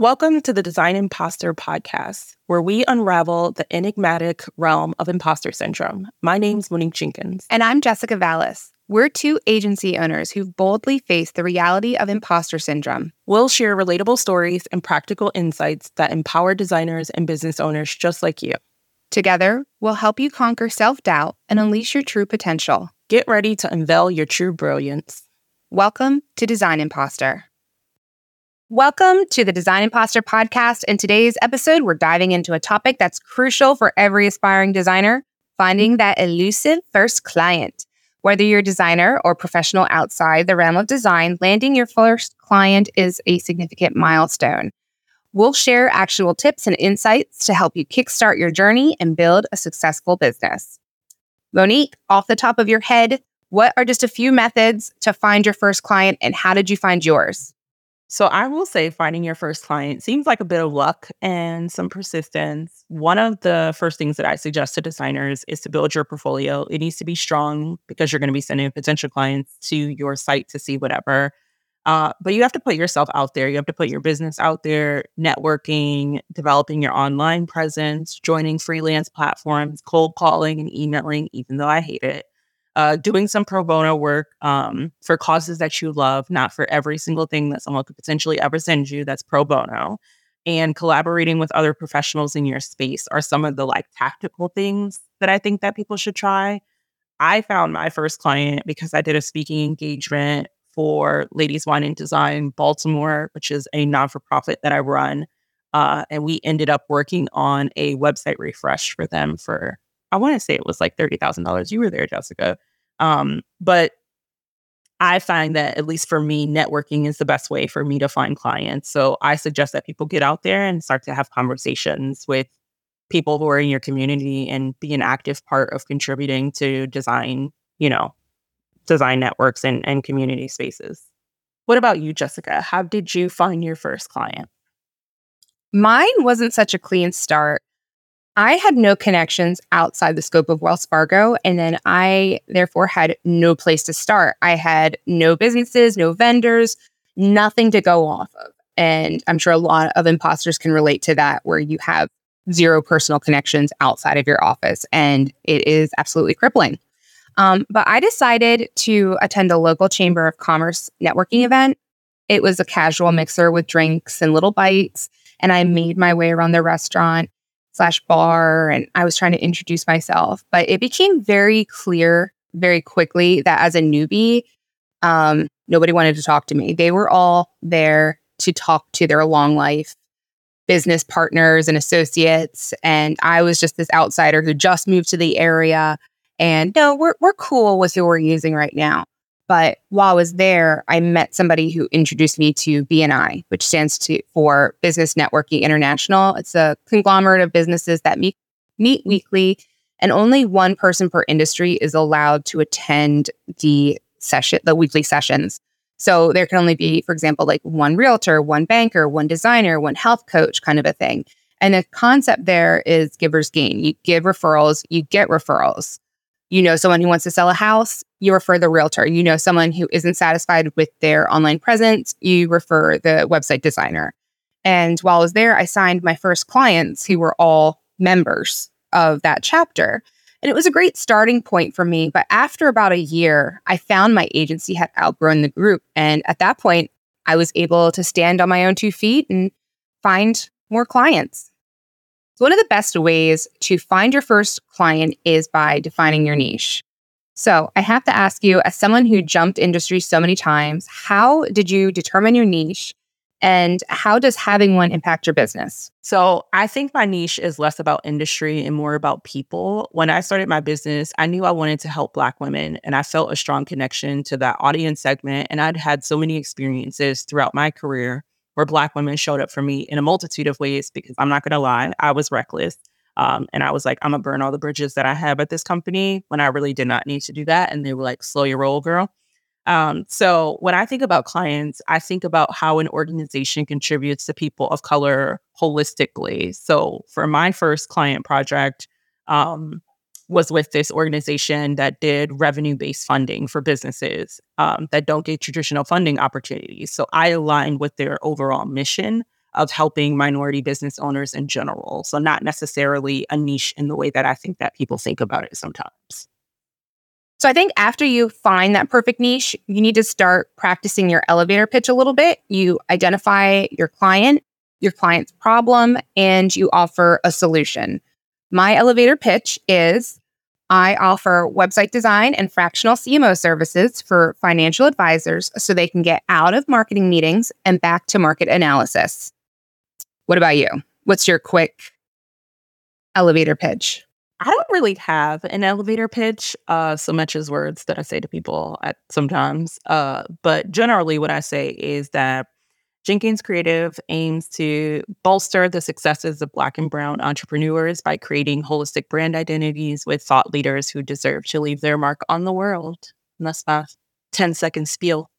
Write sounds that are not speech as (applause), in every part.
Welcome to the Design Imposter podcast, where we unravel the enigmatic realm of imposter syndrome. My name's Monique Jenkins. And I'm Jessica Valis. We're two agency owners who've boldly faced the reality of imposter syndrome. We'll share relatable stories and practical insights that empower designers and business owners just like you. Together, we'll help you conquer self doubt and unleash your true potential. Get ready to unveil your true brilliance. Welcome to Design Imposter. Welcome to the Design Imposter podcast. In today's episode, we're diving into a topic that's crucial for every aspiring designer finding that elusive first client. Whether you're a designer or professional outside the realm of design, landing your first client is a significant milestone. We'll share actual tips and insights to help you kickstart your journey and build a successful business. Monique, off the top of your head, what are just a few methods to find your first client and how did you find yours? So I will say finding your first client seems like a bit of luck and some persistence. One of the first things that I suggest to designers is to build your portfolio. It needs to be strong because you're going to be sending potential clients to your site to see whatever. Uh, but you have to put yourself out there. You have to put your business out there, networking, developing your online presence, joining freelance platforms, cold calling and emailing, even though I hate it uh, doing some pro bono work um, for causes that you love, not for every single thing that someone could potentially ever send you that's pro bono, and collaborating with other professionals in your space are some of the like tactical things that I think that people should try. I found my first client because I did a speaking engagement for Ladies Wine and Design Baltimore, which is a non for profit that I run. Uh, and we ended up working on a website refresh for them for, I want to say it was like $30,000. You were there, Jessica. Um, but I find that, at least for me, networking is the best way for me to find clients. So I suggest that people get out there and start to have conversations with people who are in your community and be an active part of contributing to design, you know, design networks and, and community spaces. What about you, Jessica? How did you find your first client? Mine wasn't such a clean start. I had no connections outside the scope of Wells Fargo. And then I, therefore, had no place to start. I had no businesses, no vendors, nothing to go off of. And I'm sure a lot of imposters can relate to that, where you have zero personal connections outside of your office. And it is absolutely crippling. Um, but I decided to attend a local Chamber of Commerce networking event. It was a casual mixer with drinks and little bites. And I made my way around the restaurant slash bar and I was trying to introduce myself. But it became very clear very quickly that as a newbie, um, nobody wanted to talk to me. They were all there to talk to their long life business partners and associates. And I was just this outsider who just moved to the area. And no, we're, we're cool with who we're using right now. But while I was there, I met somebody who introduced me to BNI, which stands to, for Business Networking International. It's a conglomerate of businesses that meet, meet weekly, and only one person per industry is allowed to attend the session, the weekly sessions. So there can only be, for example, like one realtor, one banker, one designer, one health coach, kind of a thing. And the concept there is givers gain. You give referrals, you get referrals. You know someone who wants to sell a house, you refer the realtor. You know someone who isn't satisfied with their online presence, you refer the website designer. And while I was there, I signed my first clients who were all members of that chapter. And it was a great starting point for me. But after about a year, I found my agency had outgrown the group. And at that point, I was able to stand on my own two feet and find more clients. So, one of the best ways to find your first client is by defining your niche. So, I have to ask you, as someone who jumped industry so many times, how did you determine your niche and how does having one impact your business? So, I think my niche is less about industry and more about people. When I started my business, I knew I wanted to help Black women, and I felt a strong connection to that audience segment. And I'd had so many experiences throughout my career where Black women showed up for me in a multitude of ways because I'm not going to lie, I was reckless. Um, and I was like, I'm going to burn all the bridges that I have at this company when I really did not need to do that. And they were like, slow your roll, girl. Um, so when I think about clients, I think about how an organization contributes to people of color holistically. So for my first client project, um, was with this organization that did revenue based funding for businesses um, that don't get traditional funding opportunities. So I aligned with their overall mission of helping minority business owners in general. So, not necessarily a niche in the way that I think that people think about it sometimes. So, I think after you find that perfect niche, you need to start practicing your elevator pitch a little bit. You identify your client, your client's problem, and you offer a solution. My elevator pitch is I offer website design and fractional CMO services for financial advisors so they can get out of marketing meetings and back to market analysis. What about you? What's your quick elevator pitch? I don't really have an elevator pitch uh, so much as words that I say to people at sometimes. Uh, but generally, what I say is that Jenkins Creative aims to bolster the successes of Black and Brown entrepreneurs by creating holistic brand identities with thought leaders who deserve to leave their mark on the world. And that's my 10 second spiel.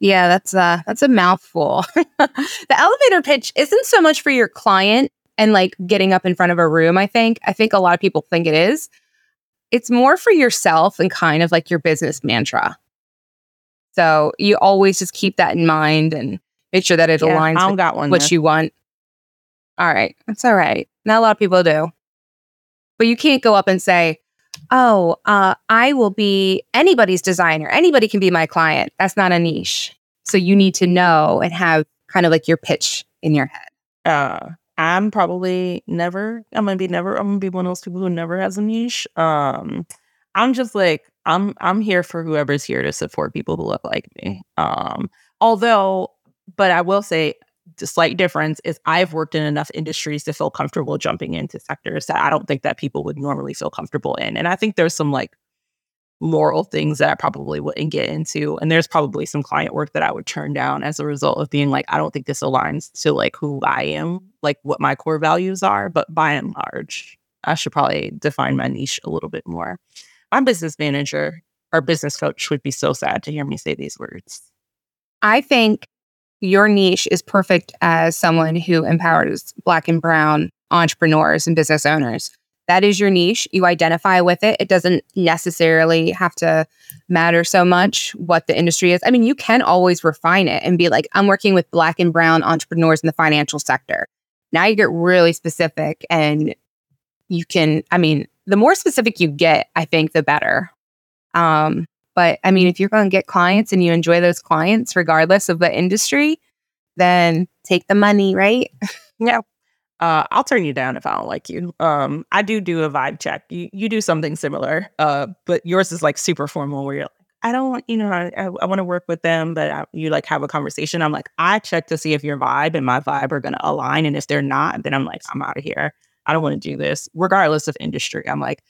Yeah, that's a that's a mouthful. (laughs) the elevator pitch isn't so much for your client and like getting up in front of a room, I think. I think a lot of people think it is. It's more for yourself and kind of like your business mantra. So you always just keep that in mind and make sure that it yeah, aligns with got one what you want. All right. That's all right. Not a lot of people do. But you can't go up and say, oh, uh, I will be anybody's designer. Anybody can be my client. That's not a niche. So you need to know and have kind of like your pitch in your head. Uh, I'm probably never, I'm gonna be never, I'm gonna be one of those people who never has a niche. Um, I'm just like, I'm I'm here for whoever's here to support people who look like me. Um, although, but I will say the slight difference is I've worked in enough industries to feel comfortable jumping into sectors that I don't think that people would normally feel comfortable in. And I think there's some like moral things that I probably wouldn't get into. And there's probably some client work that I would turn down as a result of being like, I don't think this aligns to like who I am, like what my core values are. But by and large, I should probably define my niche a little bit more. My business manager or business coach would be so sad to hear me say these words. I think your niche is perfect as someone who empowers Black and Brown entrepreneurs and business owners. That is your niche. You identify with it. It doesn't necessarily have to matter so much what the industry is. I mean, you can always refine it and be like, I'm working with Black and Brown entrepreneurs in the financial sector. Now you get really specific and you can, I mean, the more specific you get, I think the better. Um, but I mean, if you're going to get clients and you enjoy those clients, regardless of the industry, then take the money, right? yeah. Uh, I'll turn you down if I don't like you. Um, I do do a vibe check. You you do something similar, uh, but yours is like super formal, where you're like, I don't, want, you know, I, I, want to work with them, but I, you like have a conversation. I'm like, I check to see if your vibe and my vibe are going to align, and if they're not, then I'm like, I'm out of here. I don't want to do this, regardless of industry. I'm like,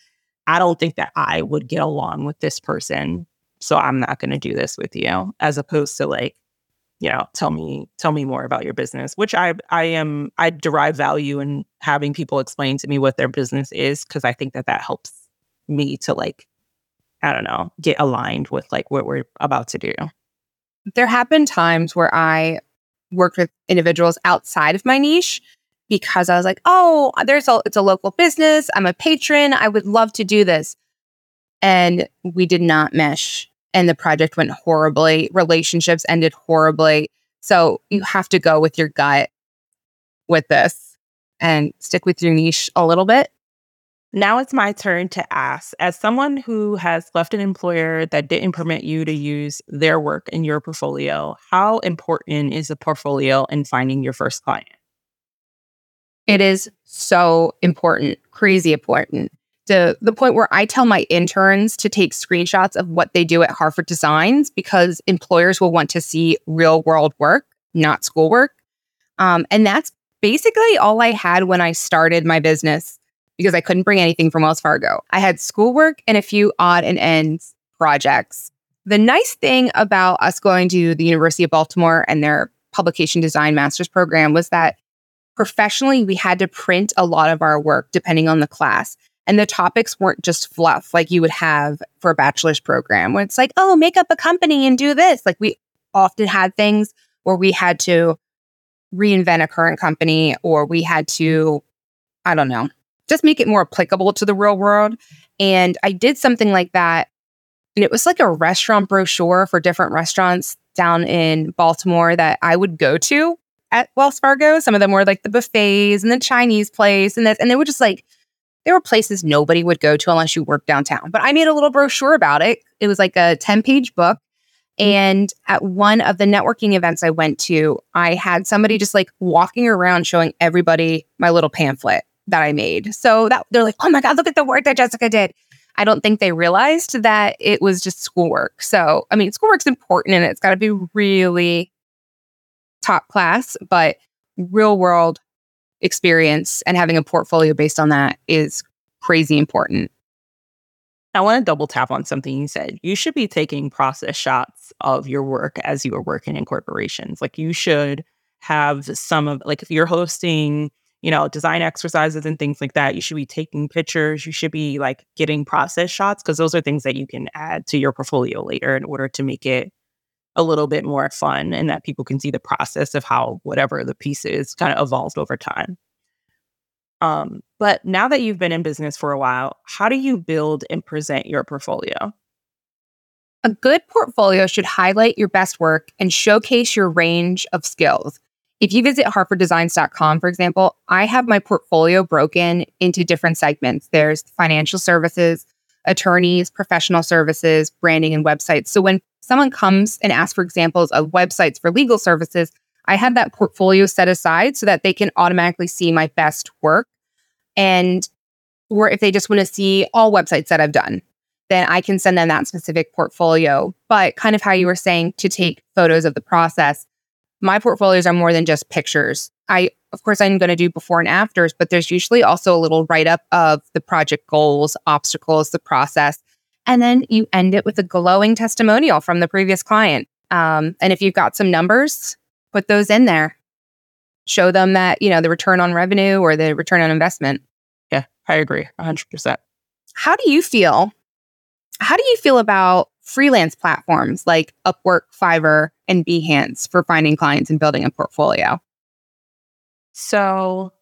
I don't think that I would get along with this person so i'm not going to do this with you as opposed to like you know tell me tell me more about your business which i i am i derive value in having people explain to me what their business is because i think that that helps me to like i don't know get aligned with like what we're about to do. There have been times where i worked with individuals outside of my niche because i was like oh there's a it's a local business i'm a patron i would love to do this. And we did not mesh and the project went horribly. Relationships ended horribly. So you have to go with your gut with this and stick with your niche a little bit. Now it's my turn to ask as someone who has left an employer that didn't permit you to use their work in your portfolio, how important is a portfolio in finding your first client? It is so important, crazy important the point where I tell my interns to take screenshots of what they do at Harford Designs because employers will want to see real world work, not schoolwork. Um, and that's basically all I had when I started my business because I couldn't bring anything from Wells Fargo. I had schoolwork and a few odd and ends projects. The nice thing about us going to the University of Baltimore and their publication design master's program was that professionally we had to print a lot of our work depending on the class. And the topics weren't just fluff like you would have for a bachelor's program where it's like, oh, make up a company and do this. Like we often had things where we had to reinvent a current company or we had to, I don't know, just make it more applicable to the real world. And I did something like that. And it was like a restaurant brochure for different restaurants down in Baltimore that I would go to at Wells Fargo. Some of them were like the buffets and the Chinese place and this, and they were just like, there were places nobody would go to unless you worked downtown. But I made a little brochure about it. It was like a 10 page book. Mm-hmm. And at one of the networking events I went to, I had somebody just like walking around showing everybody my little pamphlet that I made. So that they're like, oh my God, look at the work that Jessica did. I don't think they realized that it was just schoolwork. So, I mean, schoolwork's important and it's got to be really top class, but real world experience and having a portfolio based on that is crazy important. I want to double tap on something you said. You should be taking process shots of your work as you are working in corporations. Like you should have some of like if you're hosting, you know, design exercises and things like that, you should be taking pictures, you should be like getting process shots because those are things that you can add to your portfolio later in order to make it a little bit more fun and that people can see the process of how whatever the piece is kind of evolved over time. Um, but now that you've been in business for a while, how do you build and present your portfolio? A good portfolio should highlight your best work and showcase your range of skills. If you visit hartforddesigns.com, for example, I have my portfolio broken into different segments. There's financial services, attorneys, professional services, branding, and websites. So when someone comes and asks for examples of websites for legal services, I have that portfolio set aside so that they can automatically see my best work and or if they just want to see all websites that I've done, then I can send them that specific portfolio. But kind of how you were saying to take photos of the process, my portfolios are more than just pictures. I, of course, I'm going to do before and afters, but there's usually also a little write up of the project goals, obstacles, the process. And then you end it with a glowing testimonial from the previous client. Um, and if you've got some numbers, put those in there show them that, you know, the return on revenue or the return on investment. Yeah, I agree 100%. How do you feel? How do you feel about freelance platforms like Upwork, Fiverr, and Behance for finding clients and building a portfolio? So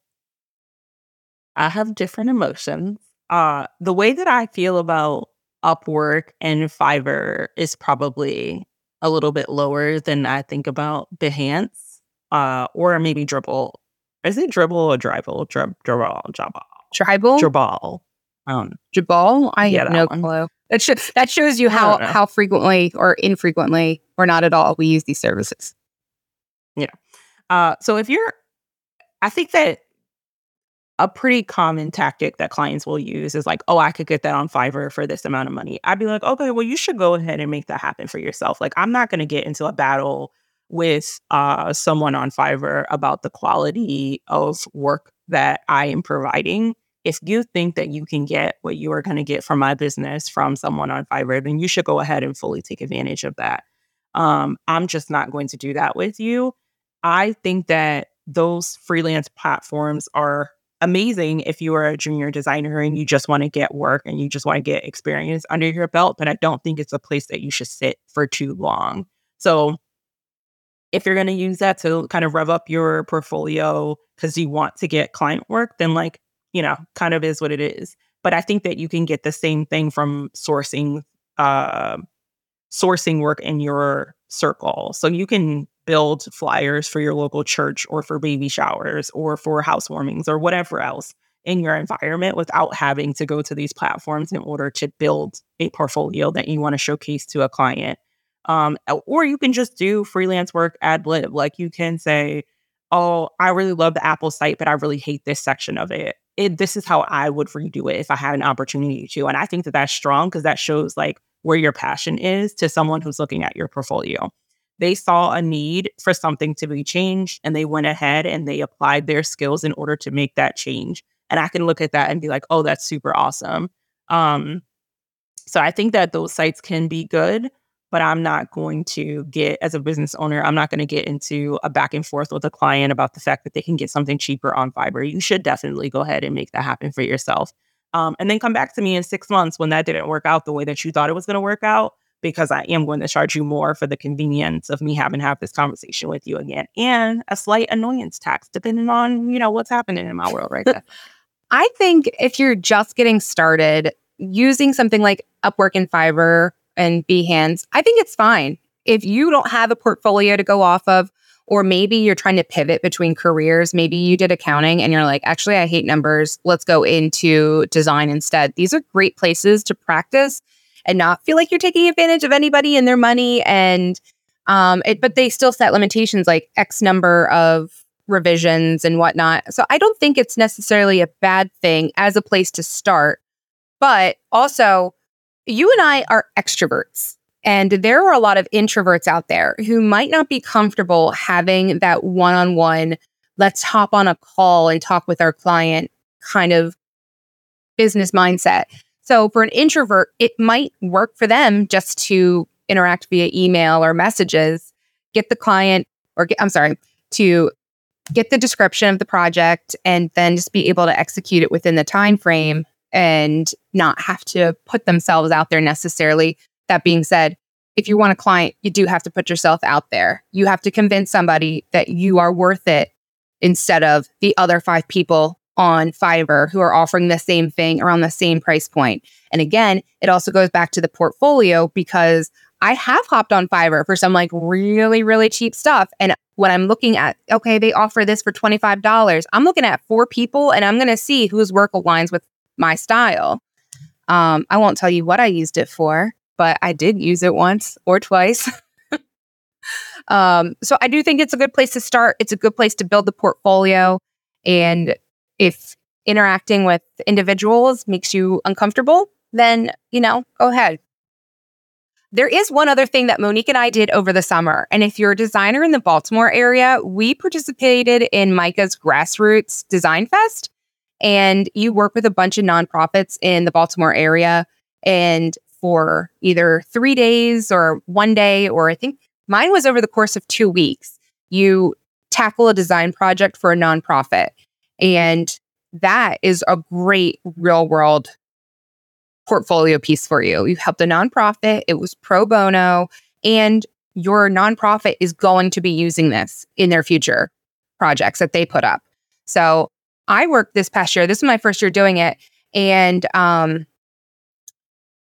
I have different emotions. Uh, the way that I feel about Upwork and Fiverr is probably a little bit lower than I think about Behance uh, or maybe Dribbble. Is it Dribbble or Dribbble? Drib, Dribbble, Dribbble. Tribal? Dribbble. Um, Jabal? I yeah, have no clue. That, sh- that shows you how, how frequently or infrequently or not at all we use these services. Yeah. Uh, so if you're, I think that a pretty common tactic that clients will use is like, oh, I could get that on Fiverr for this amount of money. I'd be like, okay, well, you should go ahead and make that happen for yourself. Like, I'm not going to get into a battle with uh, someone on Fiverr about the quality of work that I am providing. If you think that you can get what you are going to get from my business from someone on Fiverr, then you should go ahead and fully take advantage of that. Um, I'm just not going to do that with you. I think that those freelance platforms are amazing if you are a junior designer and you just want to get work and you just want to get experience under your belt, but I don't think it's a place that you should sit for too long. So if you're going to use that to kind of rev up your portfolio because you want to get client work, then like, you know, kind of is what it is. But I think that you can get the same thing from sourcing, uh, sourcing work in your circle. So you can build flyers for your local church or for baby showers or for housewarmings or whatever else in your environment without having to go to these platforms in order to build a portfolio that you want to showcase to a client um, or you can just do freelance work ad lib. Like you can say, Oh, I really love the Apple site, but I really hate this section of it. it this is how I would redo it if I had an opportunity to. And I think that that's strong because that shows like where your passion is to someone who's looking at your portfolio. They saw a need for something to be changed and they went ahead and they applied their skills in order to make that change. And I can look at that and be like, oh, that's super awesome. Um, so I think that those sites can be good but I'm not going to get, as a business owner, I'm not going to get into a back and forth with a client about the fact that they can get something cheaper on Fiverr. You should definitely go ahead and make that happen for yourself. Um, and then come back to me in six months when that didn't work out the way that you thought it was going to work out, because I am going to charge you more for the convenience of me having to have this conversation with you again and a slight annoyance tax, depending on, you know, what's happening in my world right now. (laughs) I think if you're just getting started, using something like Upwork and Fiverr and Behance, I think it's fine. If you don't have a portfolio to go off of, or maybe you're trying to pivot between careers. Maybe you did accounting and you're like, actually, I hate numbers. Let's go into design instead. These are great places to practice and not feel like you're taking advantage of anybody and their money. And, um, it, but they still set limitations like X number of revisions and whatnot. So I don't think it's necessarily a bad thing as a place to start. But also, you and I are extroverts. And there are a lot of introverts out there who might not be comfortable having that one on one, let's hop on a call and talk with our client kind of business mindset. So for an introvert, it might work for them just to interact via email or messages, get the client, or get, I'm sorry, to get the description of the project and then just be able to execute it within the time frame and not have to put themselves out there necessarily that being said, if you want a client, you do have to put yourself out there. You have to convince somebody that you are worth it instead of the other five people on Fiverr who are offering the same thing around the same price point. And again, it also goes back to the portfolio because I have hopped on Fiverr for some like really, really cheap stuff. And when I'm looking at, okay, they offer this for $25, I'm looking at four people and I'm going to see whose work aligns with my style. Um, I won't tell you what I used it for, but I did use it once or twice. (laughs) um, so I do think it's a good place to start. It's a good place to build the portfolio. And if interacting with individuals makes you uncomfortable, then, you know, go ahead. There is one other thing that Monique and I did over the summer. And if you're a designer in the Baltimore area, we participated in MICA's Grassroots Design Fest. And you work with a bunch of nonprofits in the Baltimore area. And for either three days or one day, or I think mine was over the course of two weeks. You tackle a design project for a nonprofit. And that is a great real world portfolio piece for you. You helped a nonprofit, it was pro bono, and your nonprofit is going to be using this in their future projects that they put up. So I worked this past year. This is my first year doing it. And um,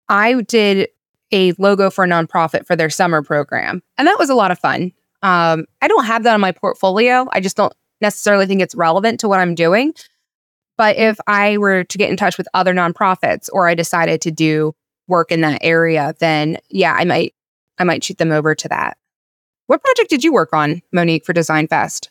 I did a logo for a nonprofit for their summer program. And that was a lot of fun. Um, I don't have that on my portfolio. I just don't necessarily think it's relevant to what I'm doing. But if I were to get in touch with other nonprofits or I decided to do work in that area, then yeah, I might I might shoot them over to that. What project did you work on, Monique, for Design Fest?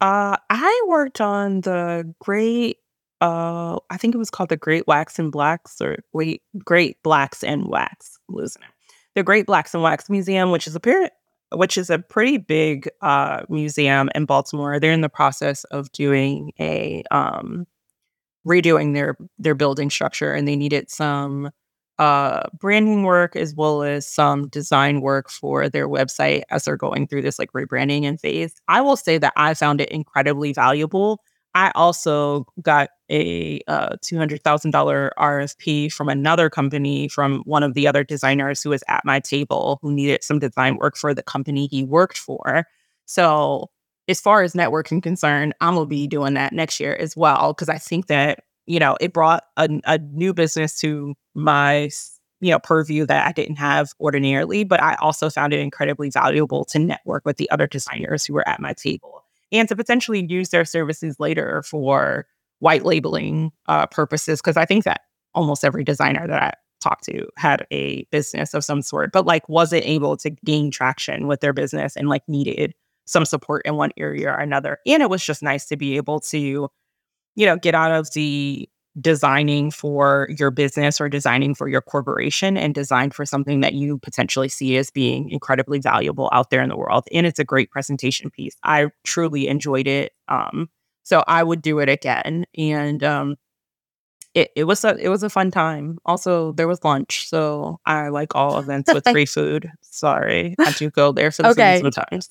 Uh, I worked on the Great uh, I think it was called the Great Wax and Blacks or Great Great Blacks and Wax. Losing it. The Great Blacks and Wax Museum, which is a period, which is a pretty big uh, museum in Baltimore. They're in the process of doing a um, redoing their their building structure, and they needed some uh, branding work as well as some design work for their website as they're going through this like rebranding and phase. I will say that I found it incredibly valuable I also got a uh, $200,000 RFP from another company from one of the other designers who was at my table who needed some design work for the company he worked for. So, as far as networking concerned, I'm going to be doing that next year as well because I think that, you know, it brought a, a new business to my you know purview that I didn't have ordinarily, but I also found it incredibly valuable to network with the other designers who were at my table and to potentially use their services later for white labeling uh, purposes. Because I think that almost every designer that I talked to had a business of some sort, but like wasn't able to gain traction with their business and like needed some support in one area or another. And it was just nice to be able to, you know, get out of the designing for your business or designing for your corporation and design for something that you potentially see as being incredibly valuable out there in the world. And it's a great presentation piece. I truly enjoyed it. Um, so I would do it again. And um, it, it was a it was a fun time. Also, there was lunch, so I like all events with free (laughs) food. Sorry, I do go there for the okay. sometimes.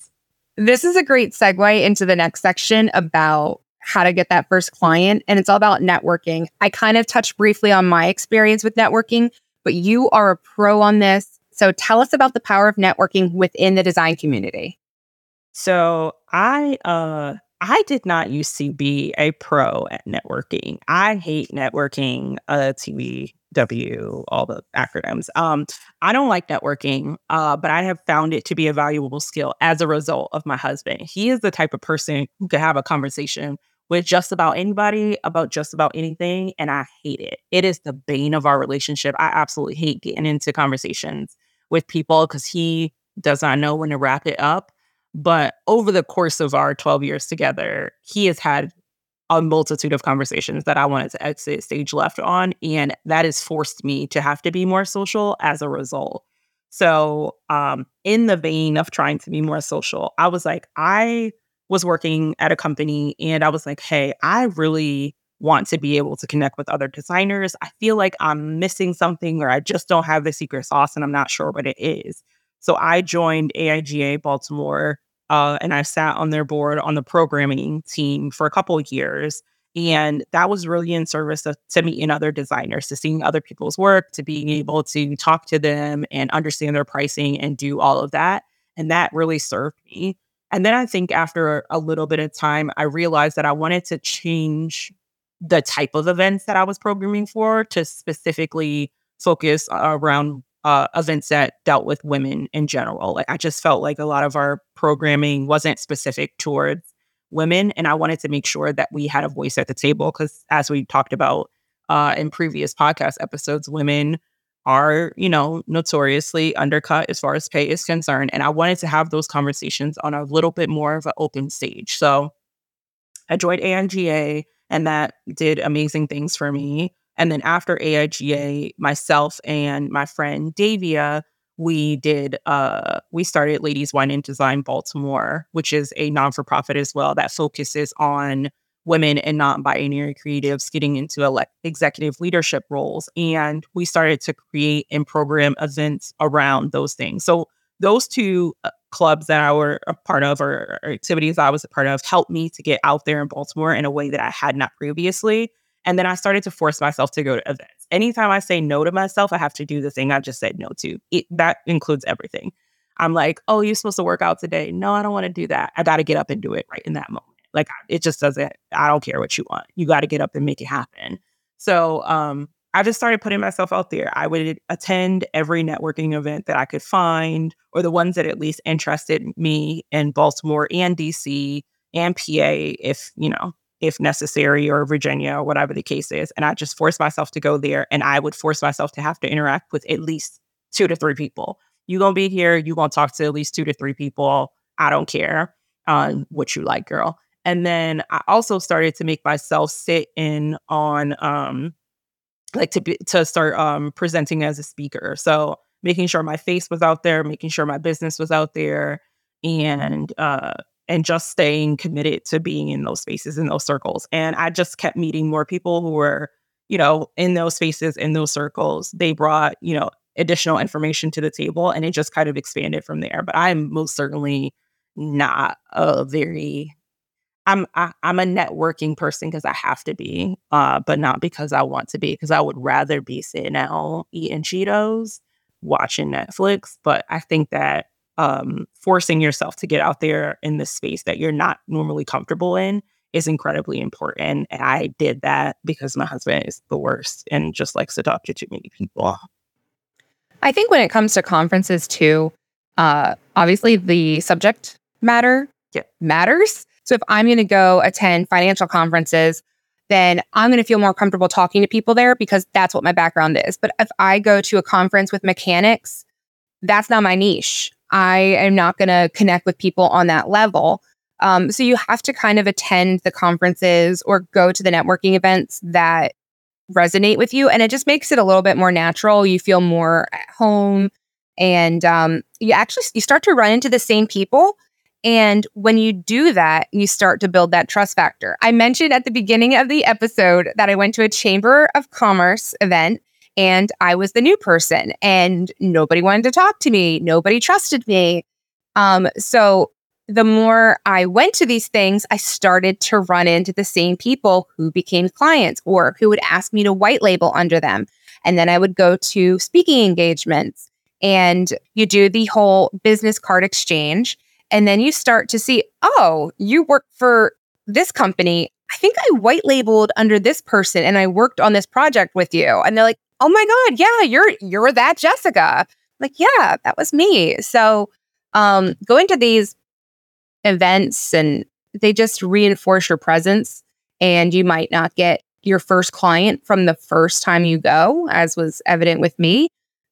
This is a great segue into the next section about how to get that first client. And it's all about networking. I kind of touched briefly on my experience with networking, but you are a pro on this. So tell us about the power of networking within the design community. So I uh I did not used to be a pro at networking. I hate networking uh to W, all the acronyms. Um, I don't like networking, uh, but I have found it to be a valuable skill as a result of my husband. He is the type of person who could have a conversation with just about anybody about just about anything, and I hate it. It is the bane of our relationship. I absolutely hate getting into conversations with people because he does not know when to wrap it up. But over the course of our 12 years together, he has had a multitude of conversations that I wanted to exit stage left on. And that has forced me to have to be more social as a result. So, um, in the vein of trying to be more social, I was like, I was working at a company and I was like, hey, I really want to be able to connect with other designers. I feel like I'm missing something or I just don't have the secret sauce and I'm not sure what it is. So I joined AIGA Baltimore uh, and I sat on their board on the programming team for a couple of years. And that was really in service to meeting other designers, to seeing other people's work, to being able to talk to them and understand their pricing and do all of that. And that really served me. And then I think after a little bit of time, I realized that I wanted to change the type of events that I was programming for to specifically focus around uh, events that dealt with women in general. I just felt like a lot of our programming wasn't specific towards women, and I wanted to make sure that we had a voice at the table because, as we talked about uh, in previous podcast episodes, women are you know notoriously undercut as far as pay is concerned, and I wanted to have those conversations on a little bit more of an open stage. So I joined AIGA, and that did amazing things for me. And then after AIGA, myself and my friend Davia, we did uh we started Ladies Wine and Design Baltimore, which is a non-for-profit as well that focuses on women and non-binary creatives getting into executive leadership roles and we started to create and program events around those things. So those two uh, clubs that I were a part of or, or activities I was a part of helped me to get out there in Baltimore in a way that I had not previously and then I started to force myself to go to events. Anytime I say no to myself, I have to do the thing I just said no to. It, that includes everything. I'm like, oh, you're supposed to work out today. No, I don't want to do that. I got to get up and do it right in that moment. Like it just doesn't, I don't care what you want. You got to get up and make it happen. So um, I just started putting myself out there. I would attend every networking event that I could find, or the ones that at least interested me in Baltimore and DC and PA, if, you know, if necessary, or Virginia, or whatever the case is. And I just forced myself to go there and I would force myself to have to interact with at least two to three people. You're going to be here, you're going to talk to at least two to three people. I don't care uh, what you like, girl. And then I also started to make myself sit in on, um, like to be, to start um, presenting as a speaker. So making sure my face was out there, making sure my business was out there, and uh, and just staying committed to being in those spaces, in those circles. And I just kept meeting more people who were, you know, in those spaces, in those circles. They brought, you know, additional information to the table and it just kind of expanded from there. But I'm most certainly not a very I'm I, am i am a networking person because I have to be, uh, but not because I want to be. Because I would rather be sitting at home eating Cheetos, watching Netflix. But I think that um, forcing yourself to get out there in the space that you're not normally comfortable in is incredibly important. And I did that because my husband is the worst and just likes to talk to too many people. I think when it comes to conferences too, uh, obviously the subject matter yeah. matters. So if I'm going to go attend financial conferences, then I'm going to feel more comfortable talking to people there because that's what my background is. But if I go to a conference with mechanics, that's not my niche. I am not going to connect with people on that level. Um, so you have to kind of attend the conferences or go to the networking events that resonate with you. And it just makes it a little bit more natural. You feel more at home and um, you actually you start to run into the same people and when you do that you start to build that trust factor i mentioned at the beginning of the episode that i went to a chamber of commerce event and I was the new person and nobody wanted to talk to me. Nobody trusted me. Um, so the more I went to these things, I started to run into the same people who became clients or who would ask me to white label under them. And then I would go to speaking engagements and you do the whole business card exchange. And then you start to see, oh, you work for this company. I think I white labeled under this person and I worked on this project with you. And they're like, oh my God, yeah, you're you're that Jessica. Like, yeah, that was me. So um going to these events and they just reinforce your presence and you might not get your first client from the first time you go, as was evident with me.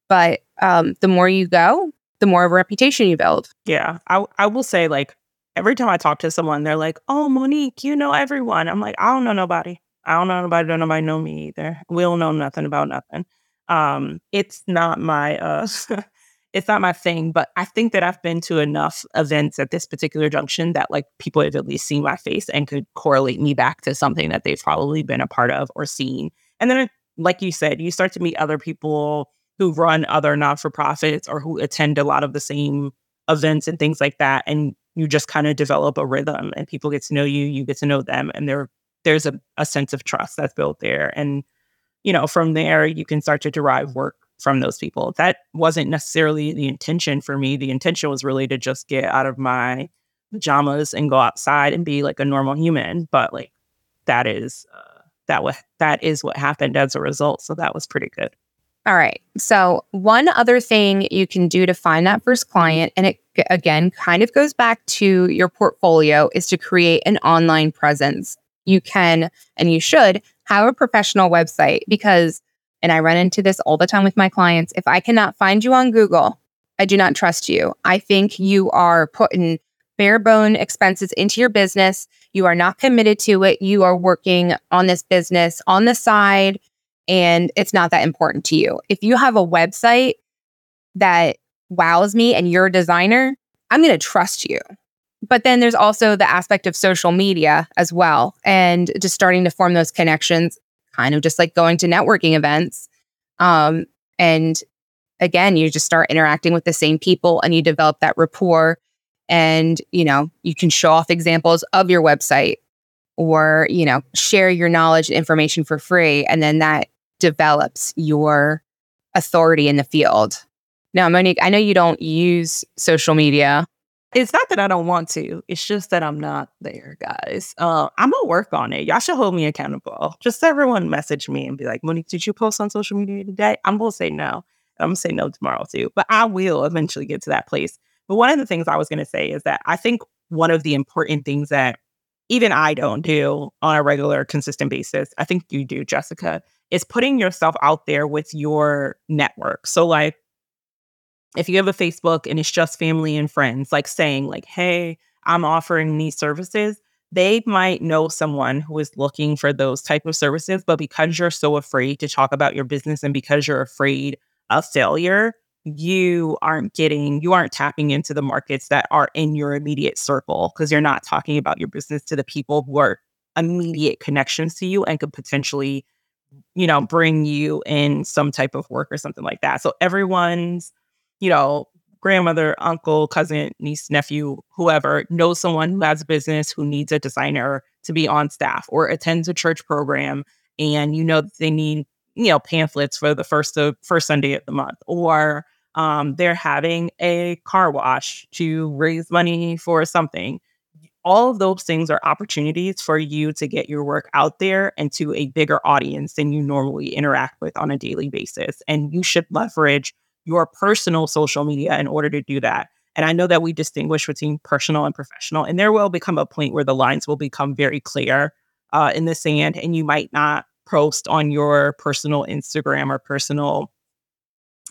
But um, the more you go, the more of a reputation you build. Yeah. I, I will say, like, every time I talk to someone, they're like, oh, Monique, you know everyone. I'm like, I don't know nobody. I don't know nobody. Don't nobody know me either. We don't know nothing about nothing. Um, it's not my uh (laughs) it's not my thing, but I think that I've been to enough events at this particular junction that like people have at least seen my face and could correlate me back to something that they've probably been a part of or seen. And then, like you said, you start to meet other people who run other non for profits or who attend a lot of the same events and things like that. And you just kind of develop a rhythm and people get to know you, you get to know them, and there there's a, a sense of trust that's built there. And, you know, from there you can start to derive work from those people. That wasn't necessarily the intention for me. The intention was really to just get out of my pajamas and go outside and be like a normal human. But like that is uh, that what that is what happened as a result. So that was pretty good. All right. So one other thing you can do to find that first client, and it again kind of goes back to your portfolio, is to create an online presence. You can and you should have a professional website because and I run into this all the time with my clients. If I cannot find you on Google, I do not trust you. I think you are putting bare bone expenses into your business. You are not committed to it. You are working on this business on the side, and it's not that important to you. If you have a website that wows me and you're a designer, I'm going to trust you. But then there's also the aspect of social media as well, and just starting to form those connections kind of just like going to networking events. Um, and again, you just start interacting with the same people and you develop that rapport. And, you know, you can show off examples of your website or, you know, share your knowledge and information for free. And then that develops your authority in the field. Now, Monique, I know you don't use social media it's not that I don't want to. It's just that I'm not there, guys. Uh, I'm gonna work on it. Y'all should hold me accountable. Just everyone message me and be like, Monique, did you post on social media today? I'm gonna say no. I'm gonna say no tomorrow too. But I will eventually get to that place. But one of the things I was gonna say is that I think one of the important things that even I don't do on a regular, consistent basis, I think you do, Jessica, is putting yourself out there with your network. So, like, if you have a Facebook and it's just family and friends, like saying, like, hey, I'm offering these services, they might know someone who is looking for those type of services, but because you're so afraid to talk about your business and because you're afraid of failure, you aren't getting, you aren't tapping into the markets that are in your immediate circle because you're not talking about your business to the people who are immediate connections to you and could potentially, you know, bring you in some type of work or something like that. So everyone's you know, grandmother, uncle, cousin, niece, nephew, whoever knows someone who has a business who needs a designer to be on staff or attends a church program and you know they need, you know, pamphlets for the first of first Sunday of the month or um, they're having a car wash to raise money for something. All of those things are opportunities for you to get your work out there and to a bigger audience than you normally interact with on a daily basis. And you should leverage your personal social media in order to do that. And I know that we distinguish between personal and professional, and there will become a point where the lines will become very clear uh, in the sand, and you might not post on your personal Instagram or personal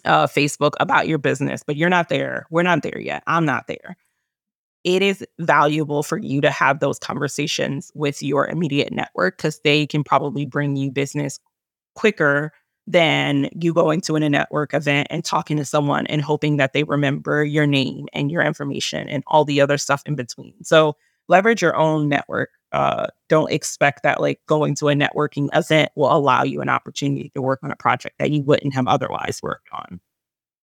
uh, Facebook about your business, but you're not there. We're not there yet. I'm not there. It is valuable for you to have those conversations with your immediate network because they can probably bring you business quicker than you going to a network event and talking to someone and hoping that they remember your name and your information and all the other stuff in between. So leverage your own network. Uh, don't expect that like going to a networking event will allow you an opportunity to work on a project that you wouldn't have otherwise worked on.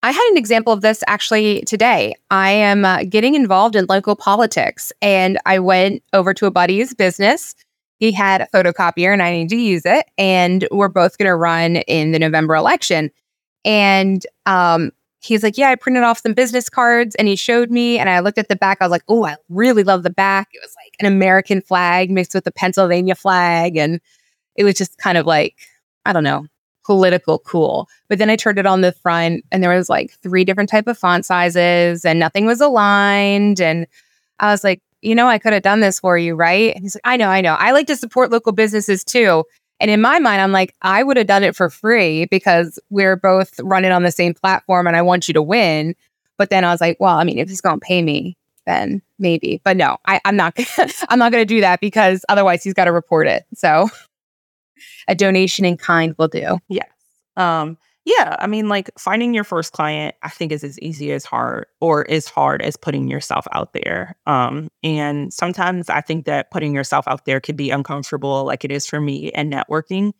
I had an example of this actually today. I am uh, getting involved in local politics and I went over to a buddy's business he had a photocopier and I need to use it. And we're both going to run in the November election. And um, he's like, Yeah, I printed off some business cards and he showed me. And I looked at the back. I was like, Oh, I really love the back. It was like an American flag mixed with the Pennsylvania flag. And it was just kind of like, I don't know, political cool. But then I turned it on the front and there was like three different type of font sizes and nothing was aligned. And I was like, you know, I could have done this for you, right? And he's like, I know, I know. I like to support local businesses too. And in my mind, I'm like, I would have done it for free because we're both running on the same platform and I want you to win. But then I was like, well, I mean, if he's going to pay me, then maybe. But no, I, I'm not. (laughs) I'm not going to do that because otherwise he's got to report it. So (laughs) a donation in kind will do. Yes. Um, yeah, I mean, like finding your first client, I think is as easy as hard or as hard as putting yourself out there. Um, and sometimes I think that putting yourself out there could be uncomfortable, like it is for me and networking.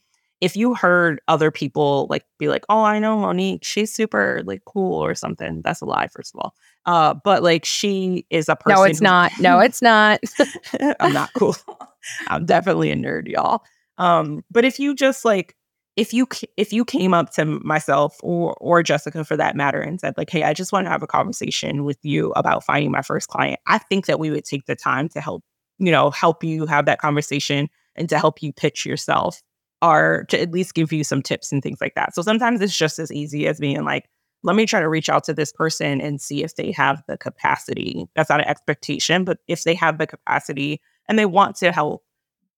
If you heard other people like be like, "Oh, I know Monique, she's super like cool" or something, that's a lie, first of all. Uh, but like she is a person. No, it's not. No, it's not. (laughs) I'm not cool. (laughs) I'm definitely a nerd, y'all. Um, but if you just like if you if you came up to myself or or Jessica for that matter and said like, "Hey, I just want to have a conversation with you about finding my first client," I think that we would take the time to help you know help you have that conversation and to help you pitch yourself or to at least give you some tips and things like that. So sometimes it's just as easy as being like, let me try to reach out to this person and see if they have the capacity. That's not an expectation, but if they have the capacity and they want to help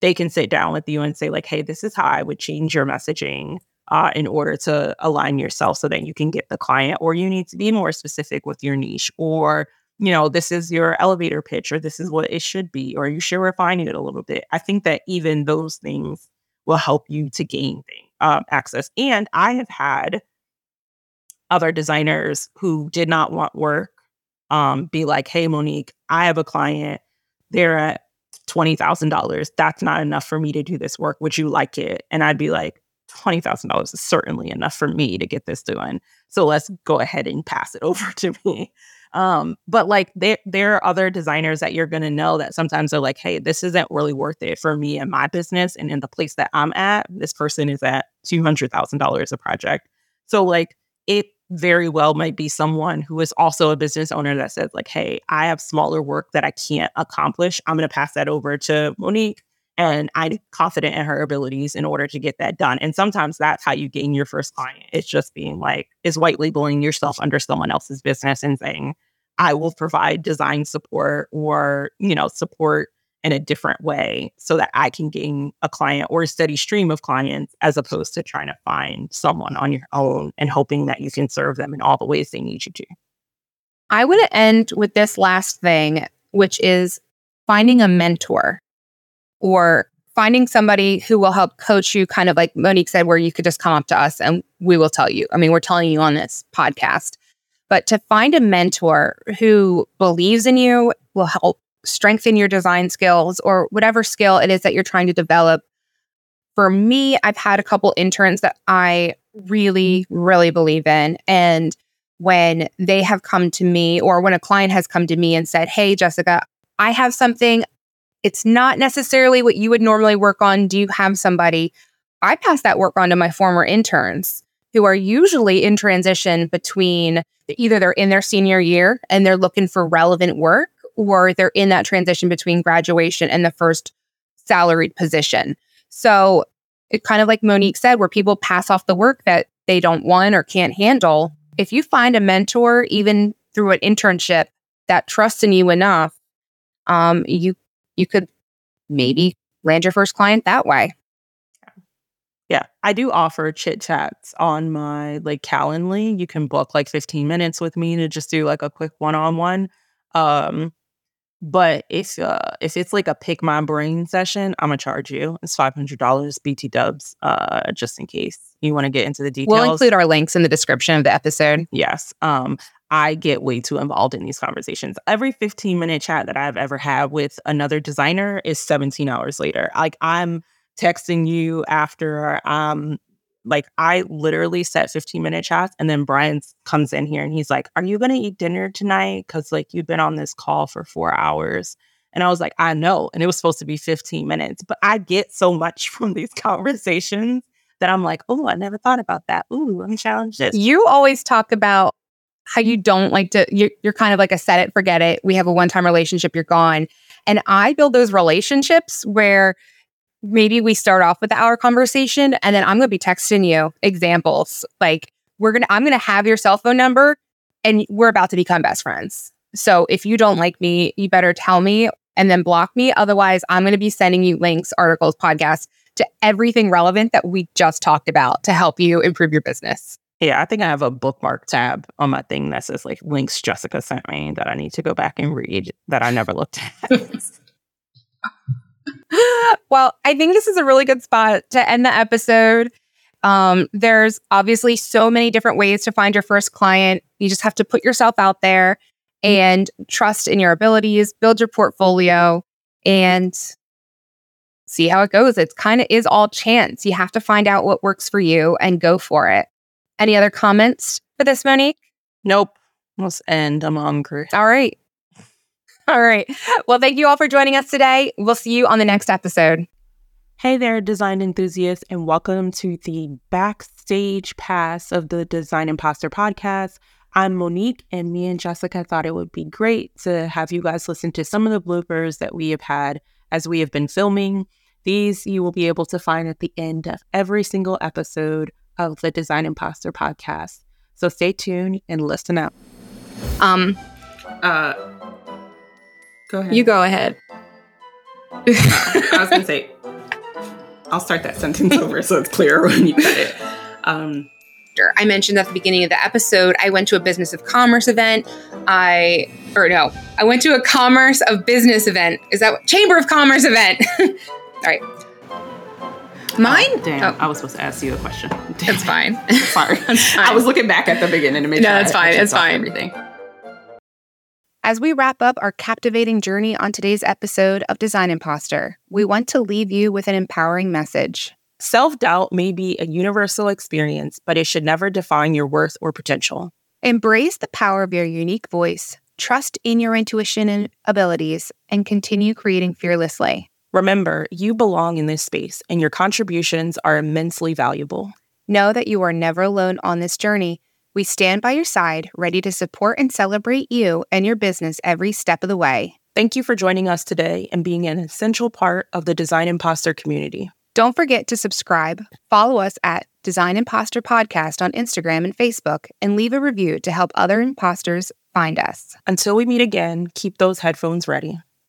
they can sit down with you and say like hey this is how i would change your messaging uh, in order to align yourself so that you can get the client or you need to be more specific with your niche or you know this is your elevator pitch or this is what it should be or you should refine it a little bit. I think that even those things will help you to gain um, access. And i have had other designers who did not want work um, be like hey monique i have a client they're at $20,000. That's not enough for me to do this work. Would you like it? And I'd be like, $20,000 is certainly enough for me to get this done. So let's go ahead and pass it (laughs) over to me. Um, but like there, there are other designers that you're going to know that sometimes are like, hey, this isn't really worth it for me and my business. And in the place that I'm at, this person is at $200,000 a project. So like it very well might be someone who is also a business owner that says like hey i have smaller work that i can't accomplish. I'm going to pass that over to monique and i'm confident in her abilities in order to get that done. And sometimes that's how you gain your first client it's just being like is white labeling yourself under someone else's business and saying i will provide design support or you know support in a different way so that I can gain a client or a steady stream of clients as opposed to trying to find someone on your own and hoping that you can serve them in all the ways they need you to. I want to end with this last thing, which is finding a mentor or finding somebody who will help coach you, kind of like Monique said, where you could just come up to us and we will tell you. I mean, we're telling you on this podcast, but to find a mentor who believes in you, will help strengthen your design skills or whatever skill it is that you're trying to develop. For me, I've had a couple interns that I really, mm-hmm. really believe in. And when they have come to me, or when a client has come to me and said, Hey, Jessica, I have something, it's not necessarily what you would normally work on. Do you have somebody? I pass that work on to my former interns who are usually in transition between either they're in their senior year and they're looking for relevant work or they're in that transition between graduation and the first salaried position. So it kind of like Monique said, where people pass off the work that they don't want or can't handle. If you find a mentor, even through an internship, that trusts in you enough, um, you you could maybe land your first client that way. Yeah, I do offer chit chats on my like Calendly. You can book like 15 minutes with me to just do like a quick one on one. But if uh if it's like a pick my brain session, I'm gonna charge you. It's five hundred dollars BT dubs, uh, just in case you want to get into the details. We'll include our links in the description of the episode. Yes. Um, I get way too involved in these conversations. Every 15 minute chat that I've ever had with another designer is 17 hours later. Like I'm texting you after um like I literally set 15 minute chats and then Brian comes in here and he's like, Are you gonna eat dinner tonight? Cause like you've been on this call for four hours. And I was like, I know. And it was supposed to be 15 minutes. But I get so much (laughs) from these conversations that I'm like, oh, I never thought about that. Ooh, let me challenge this. You always talk about how you don't like to, you're, you're kind of like a set it, forget it. We have a one time relationship, you're gone. And I build those relationships where maybe we start off with our conversation and then I'm going to be texting you examples. Like, we're going to, I'm going to have your cell phone number and we're about to become best friends. So if you don't like me, you better tell me and then block me. Otherwise, I'm going to be sending you links, articles, podcasts to everything relevant that we just talked about to help you improve your business. Yeah, I think I have a bookmark tab on my thing that says like links Jessica sent me that I need to go back and read that I never looked at. (laughs) well, I think this is a really good spot to end the episode. Um, there's obviously so many different ways to find your first client. You just have to put yourself out there and trust in your abilities, build your portfolio, and see how it goes. It's kind of is all chance. You have to find out what works for you and go for it. Any other comments for this, Monique? Nope. Let's end. I'm hungry. All right. All right. Well, thank you all for joining us today. We'll see you on the next episode. Hey there, design enthusiasts, and welcome to the backstage pass of the Design Imposter podcast. I'm Monique, and me and Jessica thought it would be great to have you guys listen to some of the bloopers that we have had as we have been filming. These you will be able to find at the end of every single episode of the Design Imposter podcast. So stay tuned and listen up. Um, uh, go ahead. You go ahead. I was gonna say, I'll start that sentence over so it's clear when you cut it. Um, I mentioned at the beginning of the episode, I went to a business of commerce event. I, or no, I went to a commerce of business event. Is that what? Chamber of Commerce event? (laughs) All right. Mine? Oh, damn, oh. I was supposed to ask you a question. Damn that's fine. (laughs) Sorry. (laughs) that's fine. I was looking back at the beginning to make no, sure. No, that's fine. It's fine. Everything. As we wrap up our captivating journey on today's episode of Design Imposter, we want to leave you with an empowering message. Self doubt may be a universal experience, but it should never define your worth or potential. Embrace the power of your unique voice, trust in your intuition and abilities, and continue creating fearlessly. Remember, you belong in this space, and your contributions are immensely valuable. Know that you are never alone on this journey. We stand by your side, ready to support and celebrate you and your business every step of the way. Thank you for joining us today and being an essential part of the Design Imposter community. Don't forget to subscribe, follow us at Design Imposter Podcast on Instagram and Facebook, and leave a review to help other imposters find us. Until we meet again, keep those headphones ready.